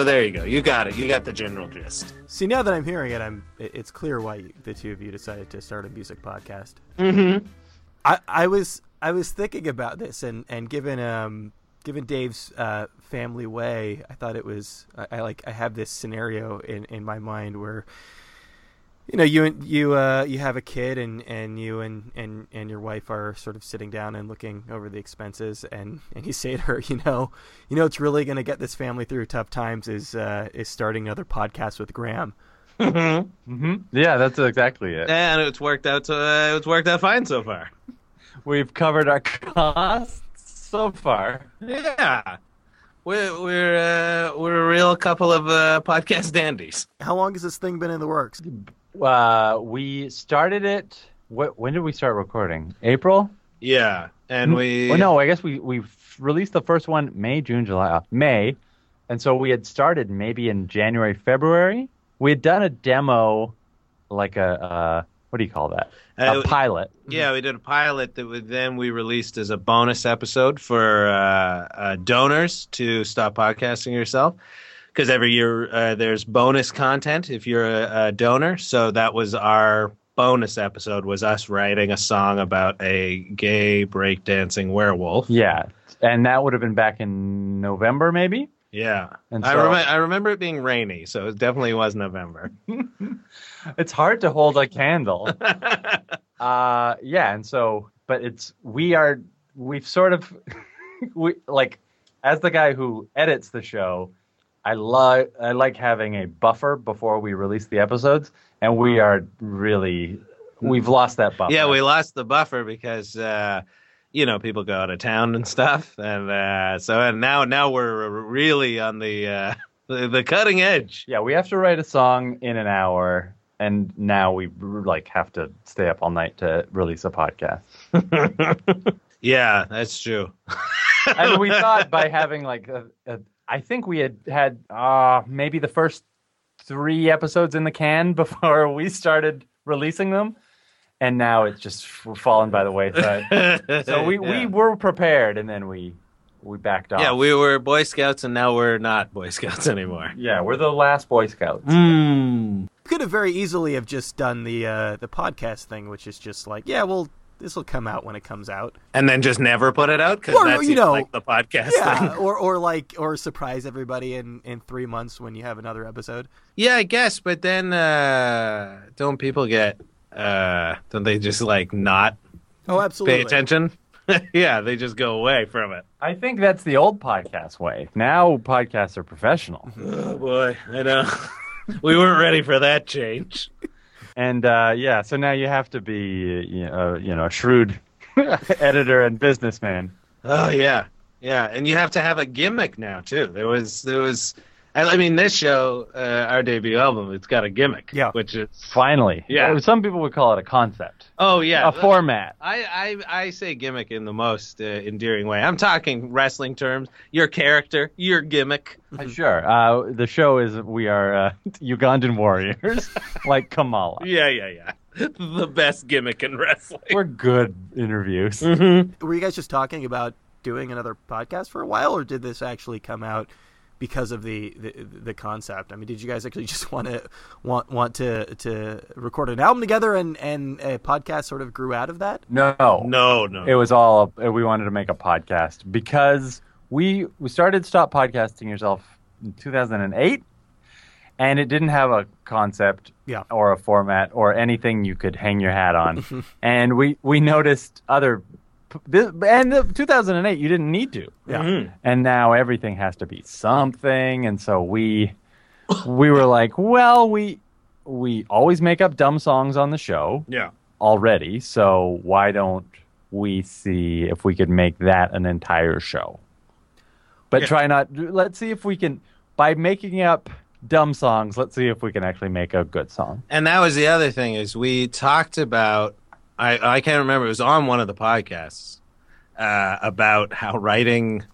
So there you go. You got it. You got the general gist. See, now that I'm hearing it, I'm it's clear why you, the two of you decided to start a music podcast. Mm-hmm. I, I was I was thinking about this, and, and given um given Dave's uh, family way, I thought it was I, I like I have this scenario in, in my mind where you know you you uh, you have a kid and, and you and, and, and your wife are sort of sitting down and looking over the expenses and, and you say to her you know you know it's really going to get this family through tough times is uh, is starting another podcast with Graham. hmm Yeah, that's exactly it. And it's worked out. To, uh, it's worked out fine so far. We've covered our costs so far. Yeah, we're we're uh, we're a real couple of uh, podcast dandies. How long has this thing been in the works? Uh, we started it. What, when did we start recording? April? Yeah, and we. Well, no, I guess we we released the first one May, June, July, uh, May, and so we had started maybe in January, February. We had done a demo, like a uh, what do you call that? Uh, a pilot. Yeah, we did a pilot that would, then we released as a bonus episode for uh, uh, donors to stop podcasting yourself. Because every year uh, there's bonus content if you're a, a donor. So that was our bonus episode was us writing a song about a gay breakdancing werewolf. Yeah, and that would have been back in November, maybe. Yeah, And I, rem- I remember it being rainy, so it definitely was November. It's hard to hold a candle. uh, yeah, and so, but it's we are we've sort of we like as the guy who edits the show. I like I like having a buffer before we release the episodes, and we are really we've lost that buffer. Yeah, we lost the buffer because uh, you know people go out of town and stuff, and uh, so and now now we're really on the uh, the, the cutting edge. yeah we have to write a song in an hour, and now we like have to stay up all night to release a podcast. Yeah, that's true. and we thought by having like a, a, I think we had had uh maybe the first three episodes in the can before we started releasing them, and now it's just f- fallen by the wayside. so we we were prepared, and then we we backed off. yeah we were Boy Scouts, and now we're not Boy Scouts anymore. yeah we're the last Boy Scouts. Mm. Could have very easily have just done the uh, the podcast thing, which is just like, yeah, well, this will come out when it comes out. And then just never put it out because that's you know, like the podcast Yeah, thing. or or like or surprise everybody in in three months when you have another episode. Yeah, I guess, but then uh, don't people get uh, don't they just like not Oh, absolutely. pay attention? yeah, they just go away from it. I think that's the old podcast way. Now podcasts are professional, Oh boy, I know. we weren't ready for that change. And uh, yeah, so now you have to be you know, you know a shrewd editor and businessman. Oh yeah, yeah, and you have to have a gimmick now too. There was there was, I I mean, this show, uh, our debut album, it's got a gimmick. Yeah. which is Finally, Yeah. Some people would call it a concept, oh yeah, a format. I, I I say gimmick in the most uh, endearing way. I'm talking wrestling terms. Your character, your gimmick. Uh, Sure. Uh, the show is we are uh, Ugandan warriors, like Kamala. Yeah, yeah, yeah. the best gimmick in wrestling. We're good interviews. Were you guys just talking about doing another podcast for a while, or did this actually come out because of the the, the concept? I mean, did you guys actually just want to want want to to record an album together, and and a podcast sort of grew out of that? No, No, no. It was all we wanted to make a podcast because we we started Stop Podcasting Yourself in 2008, and it didn't have a concept Yeah. or a format or anything you could hang your hat on. and we we noticed other. This, and the 2008, you didn't need to. Yeah. Mhm. and now everything has to be something and so we we were like well we we always make up dumb songs on the show Yeah. already so why don't we see if we could make that an entire show but Yeah. try not let's see if we can by making up dumb songs let's see if we can actually make a good song And that was the other thing is we talked about. I I can't remember. It was on one of the podcasts uh, about how writing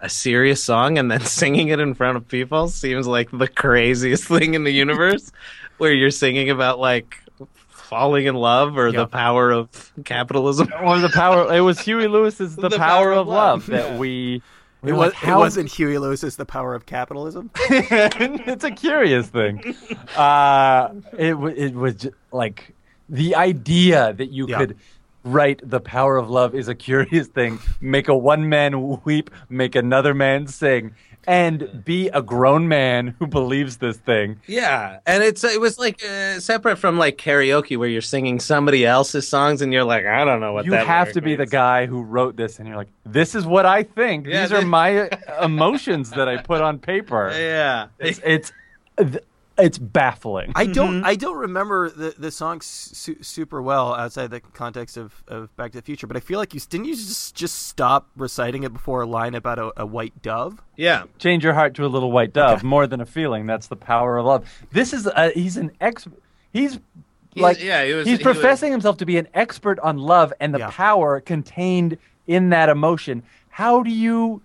a serious song and then singing it in front of people seems like the craziest thing in the universe. where you're singing about like falling in love or Yeah. the power of capitalism. or the power. It was Huey Lewis's "The, The Power, Power of of Love" Love, that yeah. we. we It, were was, like, how- it wasn't Huey Lewis's The Power of Capitalism. it's a curious thing. Uh, it it was ju- like the idea that you Yeah. could write "The Power of Love" is a curious thing. Make a one man weep, make another man sing, and be a grown man who believes this thing. Yeah, and it's it was like uh, separate from like karaoke where you're singing somebody else's songs and you're like, I don't know what you that have to be the guy who wrote this, and you're like, "This is what I think. Yeah, These are my emotions that I put on paper." Yeah, It's it's it's baffling. I don't. Mm-hmm. I don't remember the the song su- super well outside the context of, of Back to the Future. But I feel like you didn't you just just stop reciting it before a line about a, a white dove. yeah. change your heart to a little white dove more than a feeling that's the power of love this is a, he's an ex he's like yeah, he was- he's he was- professing himself to be an expert on love and the Yeah. power contained in that emotion how do you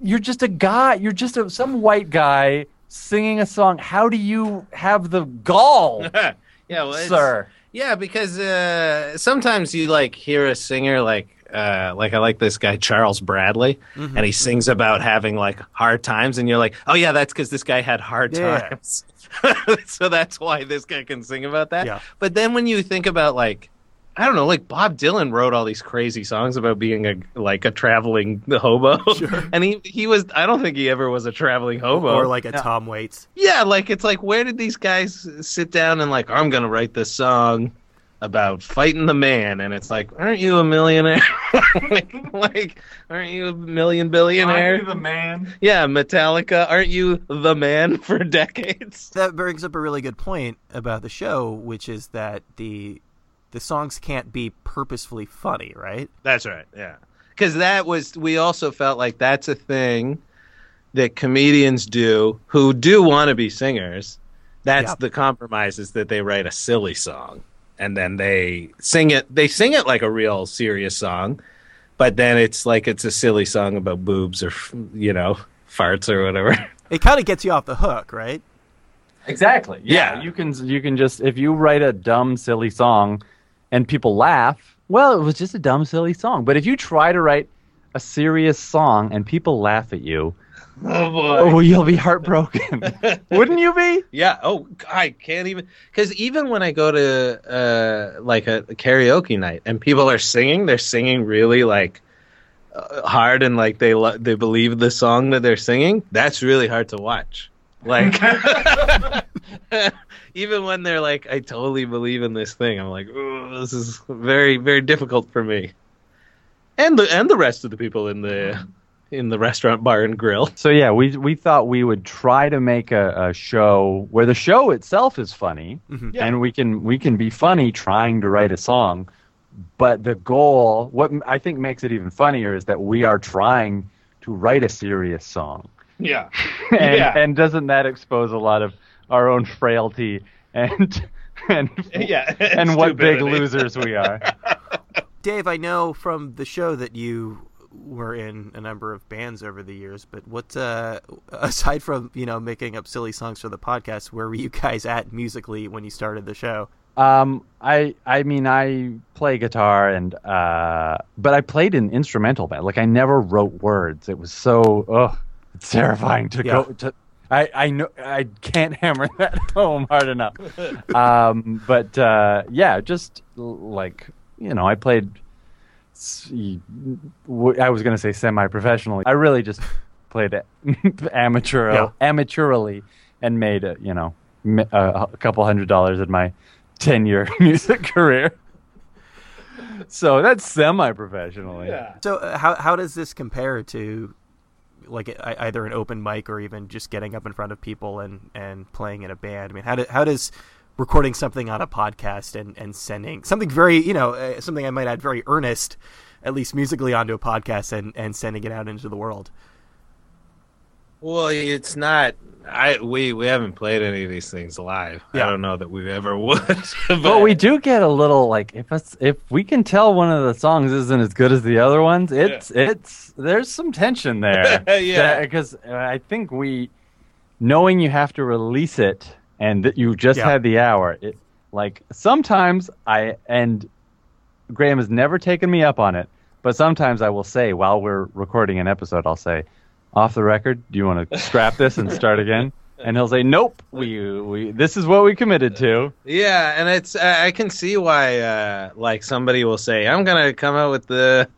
you're just a guy you're just a, some white guy singing a song how do you have the gall yeah, well, sir Yeah, because uh, sometimes you like hear a singer like uh, like I like this guy Charles Bradley, and he sings about having like hard times, and you're like, oh yeah, that's because this guy had hard Yeah. times, so that's why this guy can sing about that. Yeah. But then when you think about like. I don't know, like Bob Dylan wrote all these crazy songs about being a like a traveling hobo, and he he was I don't think he ever was a traveling hobo, or like a Tom Waits. yeah, like it's like where did these guys sit down and like I'm gonna write this song about fighting the man, and it's like, aren't you a millionaire? like, aren't you a million billionaire? the man Yeah, Metallica, aren't you the man for decades? That brings up a really good point about the show, which is that the the songs can't be purposefully funny, right? That's right. Yeah, because that was we also felt like that's a thing that comedians do who do want to be singers. That's Yeah. the compromise is that they write a silly song and then they sing it. They sing it like a real serious song, but then it's like it's a silly song about boobs or you know farts or whatever. It kind of gets you off the hook, right? Exactly. Yeah. Yeah. You can you can just if you write a dumb silly song and people laugh, well, it was just a dumb silly song. But if you try to write a serious song and people laugh at you, oh boy. oh, you'll be heartbroken. Wouldn't you be? Yeah. Oh, I can't even because even when I go to uh, like a, a karaoke night and people are singing, they're singing really like uh, hard and like they lo- they believe the song that they're singing. That's really hard to watch. Like even when they're like, I totally believe in this thing. I'm like, "Ooh, this is very very difficult for me. And the and the rest of the people in the in the restaurant bar and grill. So yeah, we we thought we would try to make a, a show where the show itself is funny, Mhm. Yeah. and we can we can be funny trying to write a song, but the goal, what I think makes it even funnier, is that we are trying to write a serious song. Yeah. and, Yeah. and doesn't that expose a lot of our own frailty and and Yeah. and what big losers we are? Dave, I know from the show that you were in a number of bands over the years, but what uh, aside from you know making up silly songs for the podcast, where were you guys at musically when you started the show? Um, I I mean I play guitar and uh, but I played in instrumental band. Like I never wrote words. It was so ugh, it's terrifying to Yeah. go to. I, I know I can't hammer that home hard enough. Um, but uh, yeah, just like you know, I played. I was gonna say semi-professionally. I really just played it amateur Yeah. amateurly and made a, you know a, a couple hundred dollars in my ten-year music career. So that's semi-professionally. So uh, how how does this compare to like either an open mic or even just getting up in front of people and, and playing in a band? I mean, how do, how does recording something on a podcast and, and sending something very you know uh, something I might add very earnest, at least musically, onto a podcast and, and sending it out into the world? Well, it's not. I we we haven't played any of these things live. Yeah. I don't know that we ever would. but, But we do get a little like if us if we can tell one of the songs isn't as good as the other ones, it's it's there's some tension there. Yeah. because uh, I think we knowing you have to release it and that you just Yeah. had the hour. It, Like sometimes I and Graham has never taken me up on it, but sometimes I will say while we're recording an episode, I'll say, "Off the record, do you want to scrap this and start again?" And he'll say, "Nope, we we this is what we committed to." Yeah, and it's I I can see why uh, like somebody will say I'm gonna come out with the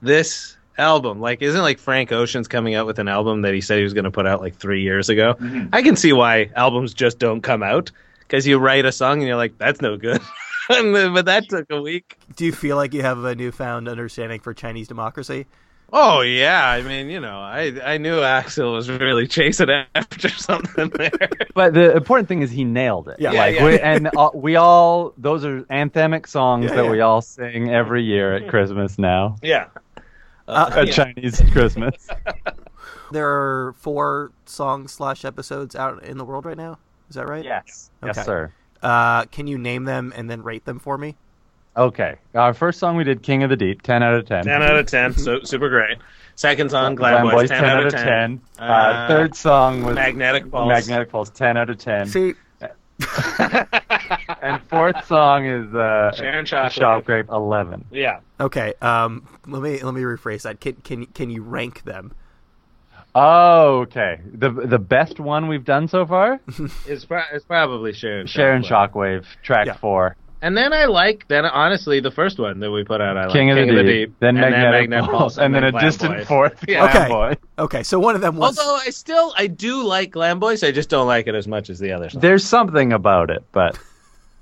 this album. Like, isn't like Frank Ocean's coming out with an album that he said he was gonna put out like three years ago? I can see why albums just don't come out because you write a song and you're like, that's no good. but that took a week. Do you feel like you have a newfound understanding for Chinese democracy? Oh yeah, I mean, you know, I I knew Axl was really chasing after something there. But the important thing is he nailed it. Yeah. Yeah, like yeah. We, and uh, we all those are anthemic songs Yeah, that yeah. we all sing every year at Christmas now. yeah. Uh, At yeah. Chinese Christmas. There are four songs slash episodes out in the world right now. Is that right? yes. Okay. Yes, sir. Uh, can you name them and then rate them for me? Okay. Our first song we did King of the Deep, 10 out of 10. 10 out of 10, so super great. Second song, Glad, Glam Boys, Boys, 10, out of 10. Uh, Uh, third song was Magnetic Pulse. Magnetic Pulse, 10 out of 10. See, and fourth song is uh, Sharon Chocolate. Shop Grape, 11. Yeah. okay. Um, let me let me rephrase that. Can can can you rank them? Oh, okay. The the best one we've done so far? is pro- it's probably Sharon Sharon Chocolate. Shockwave, track Yeah. four. And then I like, then honestly, the first one that we put out, I like. King, of, the Deep, then and Magnetic, Magnetic Pulse, and then a distant Boys. fourth, Yeah. Okay. Boy. Okay, so one of them was Although I still, I do like Glam Boys, I just don't like it as much as the other songs. There's something about it, but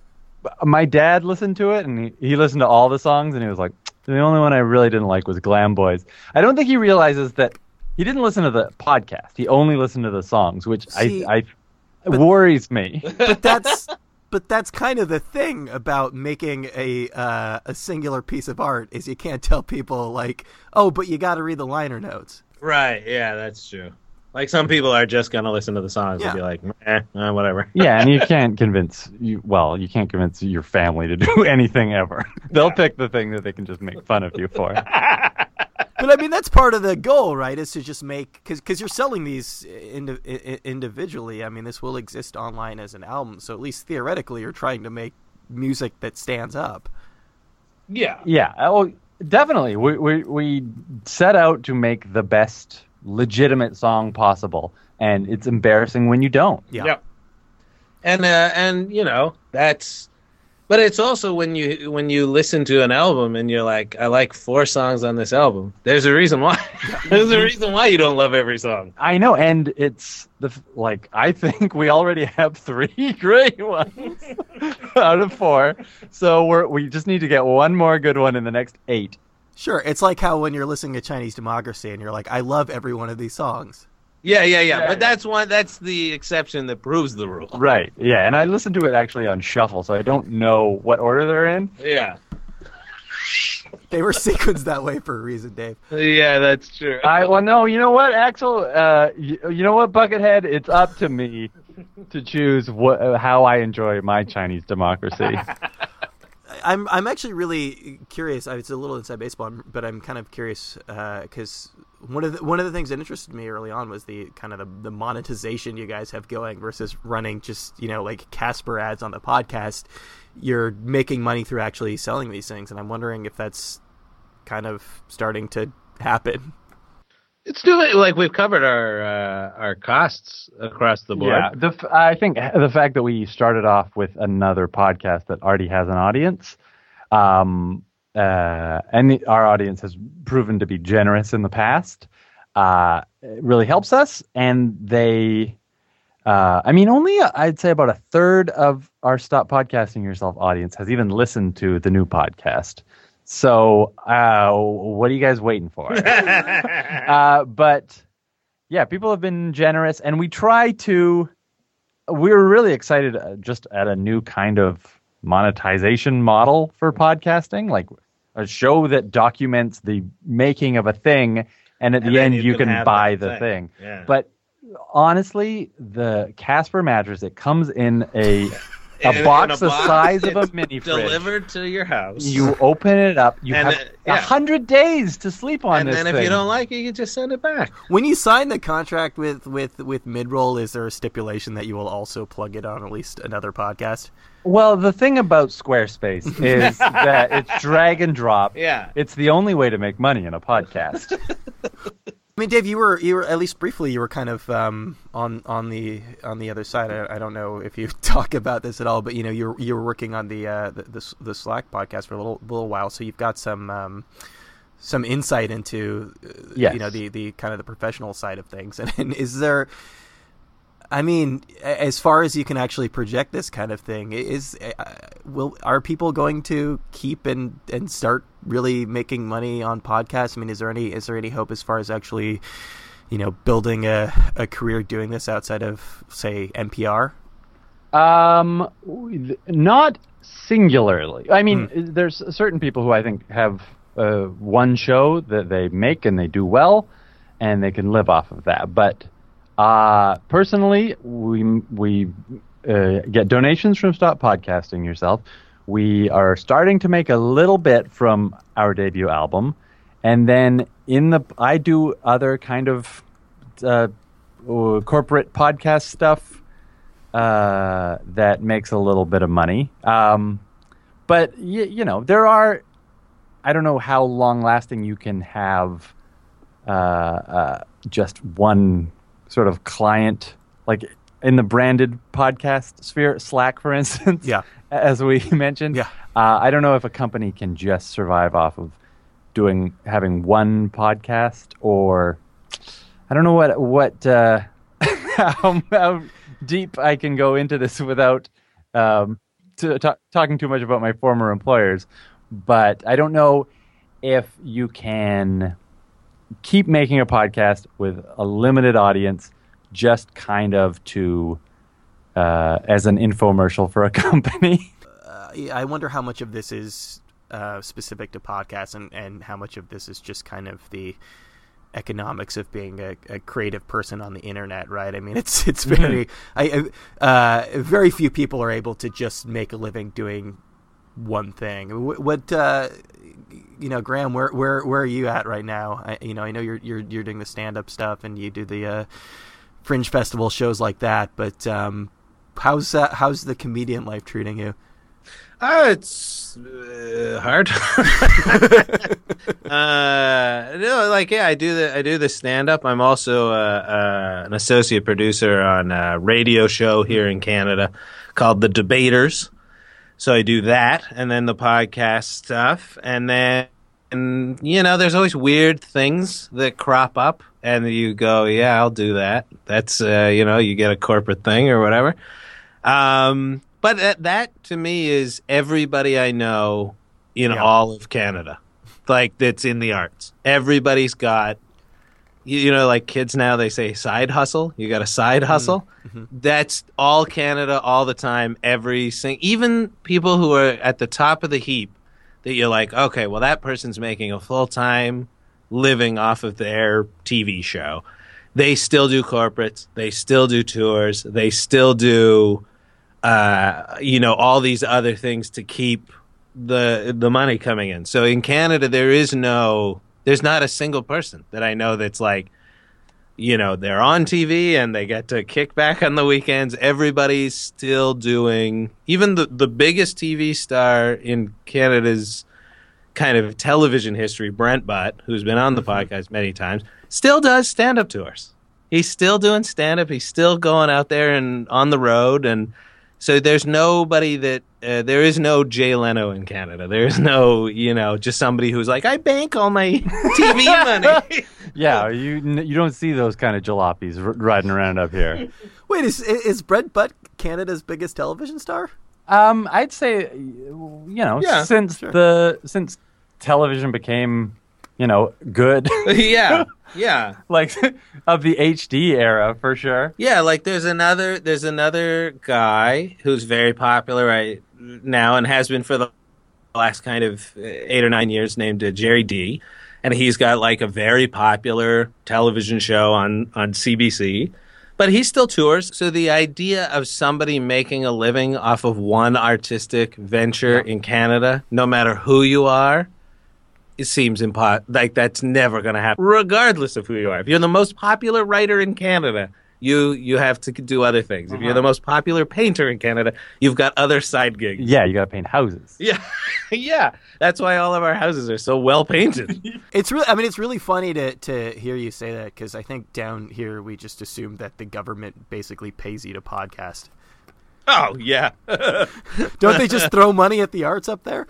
my dad listened to it and he, he listened to all the songs and he was like, the only one I really didn't like was Glam Boys. I don't think he realizes that he didn't listen to the podcast. He only listened to the songs, which See, I, I worries me. but that's but that's kind of the thing about making a uh, a singular piece of art is you can't tell people like oh but you got to read the liner notes Right, yeah, that's true. Like some people are just going to listen to the songs Yeah. and be like, eh, uh, whatever. yeah, and you can't convince you. Well, you can't convince your family to do anything ever. They'll pick the thing that they can just make fun of you for. But I mean that's part of the goal right is to just make because because you're selling these indi- individually I mean this will exist online as an album so at least theoretically you're trying to make music that stands up Yeah. Yeah, oh, definitely. We, we we set out to make the best legitimate song possible, and it's embarrassing when you don't. yeah Yep. And uh, and you know that's, but it's also when you when you listen to an album and you're like, I like four songs on this album. There's a reason why. There's a reason why you don't love every song. I know, and it's the like I think we already have three great ones out of four, so we're we just need to get one more good one in the next eight. sure it's like how when you're listening to Chinese Democracy and you're like I love every one of these songs Yeah, yeah, yeah. Yeah, but that's one. That's the exception that proves the rule. Right. Yeah, and I listened to it actually on shuffle, so I don't know what order they're in. Yeah. they were sequenced that way for a reason Dave Yeah, that's true. I well, no, you know what, Axl? Uh, you, you know what, Buckethead? It's up to me to choose what uh, how I enjoy my Chinese democracy. I'm I'm actually really curious. uh, It's a little inside baseball, but I'm kind of curious because one of the, one of the things that interested me early on was the kind of the, the monetization you guys have going versus running just you know like Casper ads on the podcast. You're making money through actually selling these things, and I'm wondering if that's kind of starting to happen. It's doing like we've covered our uh, our costs across the board. yeah, the f- I think the fact that we started off with another podcast that already has an audience, um, uh, and our audience has proven to be generous in the past, uh, it really helps us. And they, uh, I mean, only I'd say about a third of our Stop Podcasting Yourself audience has even listened to the new podcast. So, uh, what are you guys waiting for? uh, but yeah, people have been generous, and we try to. We were really excited uh, just at a new kind of monetization model for podcasting, like a show that documents the making of a thing, and at And the end you you can can, buy the thing. thing. Yeah. But honestly, the Casper mattress it comes in a a In- in box a the box, size of a mini fridge. delivered to your house. You open it up. You And have a yeah. hundred days to sleep on it. and this then if thing. you don't like it, you can just send it back. When you sign the contract with with with Midroll, is there a stipulation that you will also plug it on at least another podcast? Well, the thing about Squarespace is that it's drag and drop. Yeah. It's the only way to make money in a podcast. I mean, Dave, you were you were at least briefly you were kind of um, on on the on the other side. I, I don't know if you talk about this at all, but you know you were, you were working on the, uh, the the the Slack podcast for a little little while, so you've got some um, some insight into uh, Yes. you know the the kind of the professional side of things. And, and is there? I mean, as far as you can actually project this kind of thing, is uh, will are people going to keep and and start really making money on podcasts? I mean, is there any is there any hope as far as actually, you know, building a, a career doing this outside of say NPR? Um, not singularly. I mean, there's certain people who I think have uh, one show that they make and they do well, and they can live off of that. But uh, personally, we we uh, get donations from Stop Podcasting Yourself. We are starting to make a little bit from our debut album, and then in the I do other kind of uh, corporate podcast stuff uh, that makes a little bit of money. Um, but y- you know, there are. I don't know how long lasting you can have uh, uh, just one sort of client, like in the branded podcast sphere, Slack, for instance. Yeah. As we mentioned. Yeah. Uh, I don't know if a company can just survive off of doing having one podcast or I don't know what what uh, how, how deep I can go into this without um, to, ta- talking too much about my former employers, but I don't know if you can keep making a podcast with a limited audience, just kind of to uh, as an infomercial for a company. Uh, I wonder how much of this is uh, specific to podcasts and, and how much of this is just kind of the economics of being a, a creative person on the internet, right? I mean, it's it's very I, I uh, very few people are able to just make a living doing one thing. What uh, you know, Graham, where where where are you at right now? I, you know, I know you're you're you're doing the stand up stuff and you do the uh, fringe festival shows like that, but um, how's uh, how's the comedian life treating you? Oh, it's uh, hard. uh, no, like yeah, I do the I do the stand up. I'm also uh, uh, an associate producer on a radio show here in Canada called The Debaters. So I do that, and then the podcast stuff, and then and you know, there's always weird things that crop up, and you go, yeah, I'll do that. That's uh, you know, you get a corporate thing or whatever. Um, but that, that to me is everybody I know in Yeah. all of Canada, like that's in the arts. Everybody's got, you, you know, like kids now they say side hustle. You got a side hustle. That's all Canada, all the time. Every sing, even people who are at the top of the heap, that you're like, okay, well that person's making a full time living off of their TV show. They still do corporates. They still do tours. They still do uh, you know all these other things to keep the the money coming in. So in Canada, there is no, there's not a single person that I know that's like, you know, they're on TV and they get to kick back on the weekends. Everybody's still doing, even the the biggest TV star in Canada's kind of television history, Brent Butt, who's been on the mm-hmm. podcast many times, still does stand up tours. He's still doing stand up. He's still going out there and on the road and so there's nobody that uh, there is no Jay Leno in Canada. There is no, you know, just somebody who's like, I bank all my TV money. Yeah, you you don't see those kind of jalopies r- riding around up here. Wait, is is Brent Butt Canada's biggest television star? Um, I'd say, you know, Yeah, since sure. the since television became, you know, good, yeah, yeah, like of the HD era for sure. yeah. Like there's another, there's another guy who's very popular right now and has been for the last kind of eight or nine years, named uh, Gerry Dee, and he's got like a very popular television show on on CBC. But he still tours. So the idea of somebody making a living off of one artistic venture in Canada, no matter who you are, it seems impossible. Like that's never going to happen, regardless of who you are. If you're the most popular writer in Canada, you you have to do other things. If you're the most popular painter in Canada, you've got other side gigs. Yeah, you got to paint houses. Yeah, yeah. That's why all of our houses are so well painted. It's really, I mean, it's really funny to to hear you say that because I think down here we just assume that the government basically pays you to podcast. oh yeah. Don't they just throw money at the arts up there?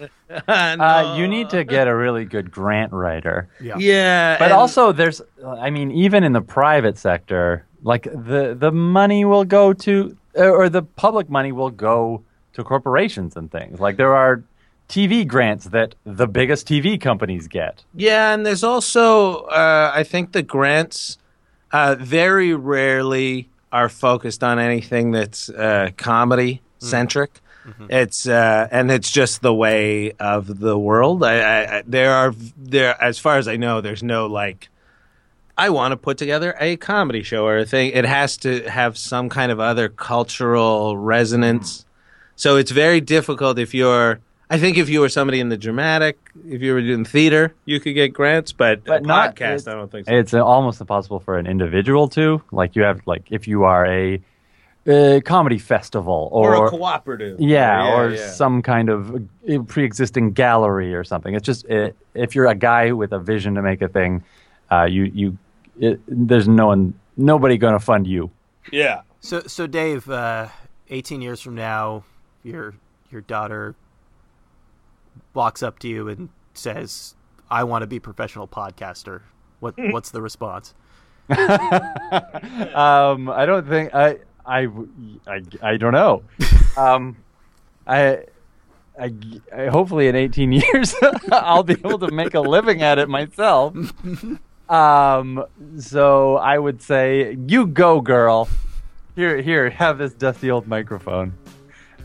Uh, you need to get a really good grant writer. Yeah. Yeah, But and- also, there's, I mean, even in the private sector, like the the money will go to, or the public money will go to corporations and things. Like there are TV grants that the biggest TV companies get. Yeah, and there's also uh, I think the grants uh, very rarely are focused on anything that's uh, comedy centric. It's uh, and it's just the way of the world. I, I, I, there are there as far as I know, there's no like. I want to put together a comedy show or a thing. It has to have some kind of other cultural resonance. So it's very difficult if you're. I think if you were somebody in the dramatic, if you were doing theater, you could get grants, but, But a not- podcast, I don't think so. It's almost impossible for an individual to. Like you have, like if you are a, uh comedy festival or, or, a cooperative. Yeah, or yeah. some kind of pre-existing gallery or something. It's just uh if you're a guy with a vision to make a thing, uh, you you it, there's no one nobody going to fund you. Yeah. So, so Dave, uh, 18 years from now, your your daughter walks up to you and says, "I want to be a professional podcaster." What what's the response? um, I don't think I, I I I don't know. Um, I. I, I hopefully in 18 years I'll be able to make a living at it myself. Um, so I would say, you go, girl. Here, here, have this dusty old microphone.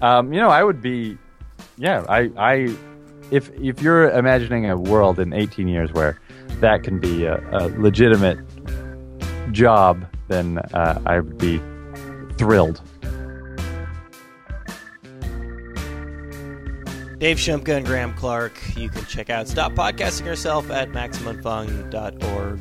Um, you know, I would be, yeah, I, I, if if you're imagining a world in 18 years where that can be a, a legitimate job, then uh, I would be thrilled. Dave Shumka and Graham Clark. You can check out Stop Podcasting Yourself at MaximumFun.org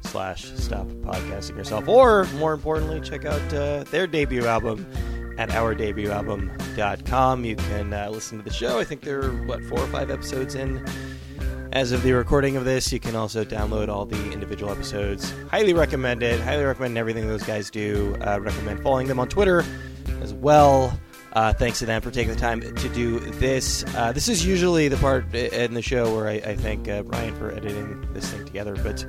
slash Stop Podcasting Yourself. Or, more importantly, check out uh, their debut album at OurDebutAlbum.com. You can uh, listen to the show. I think there are, what, four or five episodes in as of the recording of this. You can also download all the individual episodes. Highly recommend it. Highly recommend everything those guys do. Uh, recommend following them on Twitter as well. Uh, thanks to them for taking the time to do this. Uh, this is usually the part in the show where I, I thank uh, Brian for editing this thing together, but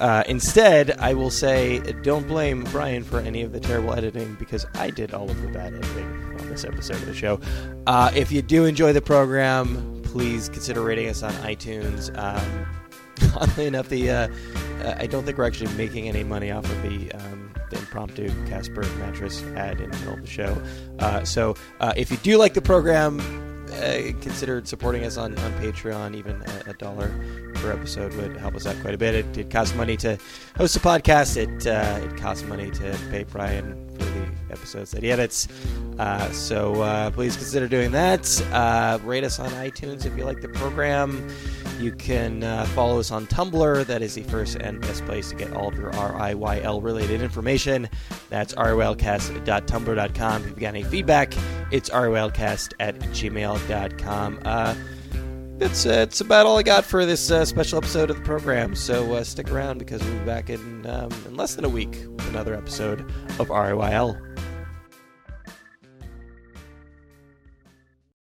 uh, instead, I will say don't blame Brian for any of the terrible editing because I did all of the bad editing on this episode of the show. Uh, if you do enjoy the program, please consider rating us on iTunes. Um, oddly enough, the uh, I don't think we're actually making any money off of the, um, the impromptu Casper mattress ad in the middle of the show. Uh, so uh, if you do like the program, uh, consider supporting us on, on Patreon. Even a, a dollar per episode would help us out quite a bit. It, it costs money to host a podcast. It uh, it costs money to pay Brian for the episodes that he edits. Uh, so uh, please consider doing that. Uh, rate us on iTunes if you like the program. You can uh, follow us on Tumblr. That is the first and best place to get all of your RIYL related information. That's RIYLcast.tumblr.com. If you've got any feedback, it's RIYLcast at gmail.com. Uh, that's, uh, that's about all I got for this uh, special episode of the program. So uh, stick around because we'll be back in, um, in less than a week with another episode of RIYL.